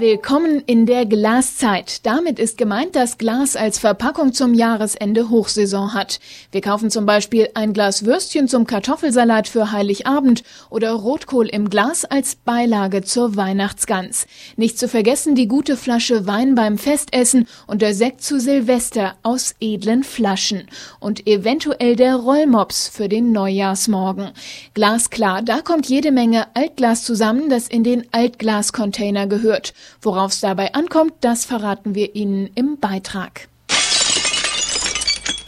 Willkommen in der Glaszeit. Damit ist gemeint, dass Glas als Verpackung zum Jahresende Hochsaison hat. Wir kaufen zum Beispiel ein Glas Würstchen zum Kartoffelsalat für Heiligabend oder Rotkohl im Glas als Beilage zur Weihnachtsgans. Nicht zu vergessen die gute Flasche Wein beim Festessen und der Sekt zu Silvester aus edlen Flaschen. Und eventuell der Rollmops für den Neujahrsmorgen. Glasklar, da kommt jede Menge Altglas zusammen, das in den Altglascontainer gehört. Worauf es dabei ankommt, das verraten wir Ihnen im Beitrag.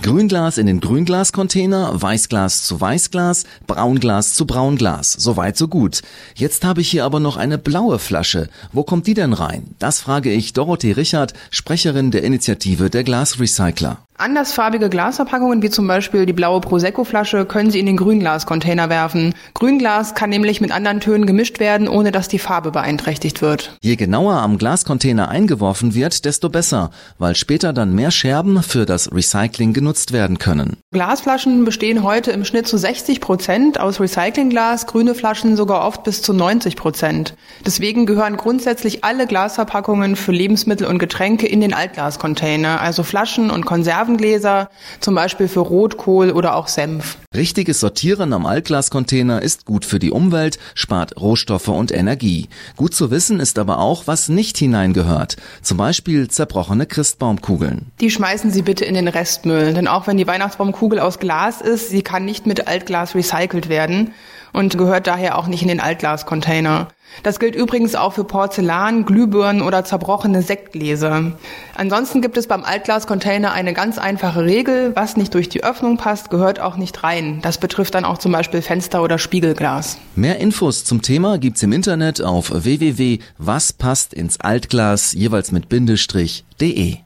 Grünglas in den Grünglascontainer, Weißglas zu Weißglas, Braunglas zu Braunglas. Soweit so gut. Jetzt habe ich hier aber noch eine blaue Flasche. Wo kommt die denn rein? Das frage ich Dorothee Richard, Sprecherin der Initiative der Glasrecycler. Andersfarbige Glasverpackungen wie zum Beispiel die blaue Prosecco-Flasche können Sie in den Grünglas-Container werfen. Grünglas kann nämlich mit anderen Tönen gemischt werden, ohne dass die Farbe beeinträchtigt wird. Je genauer am Glascontainer eingeworfen wird, desto besser, weil später dann mehr Scherben für das Recycling genutzt werden können. Glasflaschen bestehen heute im Schnitt zu 60 Prozent aus Recyclingglas, grüne Flaschen sogar oft bis zu 90 Prozent. Deswegen gehören grundsätzlich alle Glasverpackungen für Lebensmittel und Getränke in den Altglascontainer, also Flaschen und Konserven Konservengläser, zum Beispiel für Rotkohl oder auch Senf. Richtiges Sortieren am Altglascontainer ist gut für die Umwelt, spart Rohstoffe und Energie. Gut zu wissen ist aber auch, was nicht hineingehört. Zum Beispiel zerbrochene Christbaumkugeln. Die schmeißen Sie bitte in den Restmüll, denn auch wenn die Weihnachtsbaumkugel aus Glas ist, sie kann nicht mit Altglas recycelt werden und gehört daher auch nicht in den Altglascontainer. Das gilt übrigens auch für Porzellan, Glühbirnen oder zerbrochene Sektgläser. Ansonsten gibt es beim Altglascontainer eine ganz einfache Regel, was nicht durch die Öffnung passt, gehört auch nicht rein. Das betrifft dann auch zum Beispiel Fenster oder Spiegelglas. Mehr Infos zum Thema gibt's im Internet auf www.waspasstinsAltglas jeweils mit Bindestrich.de.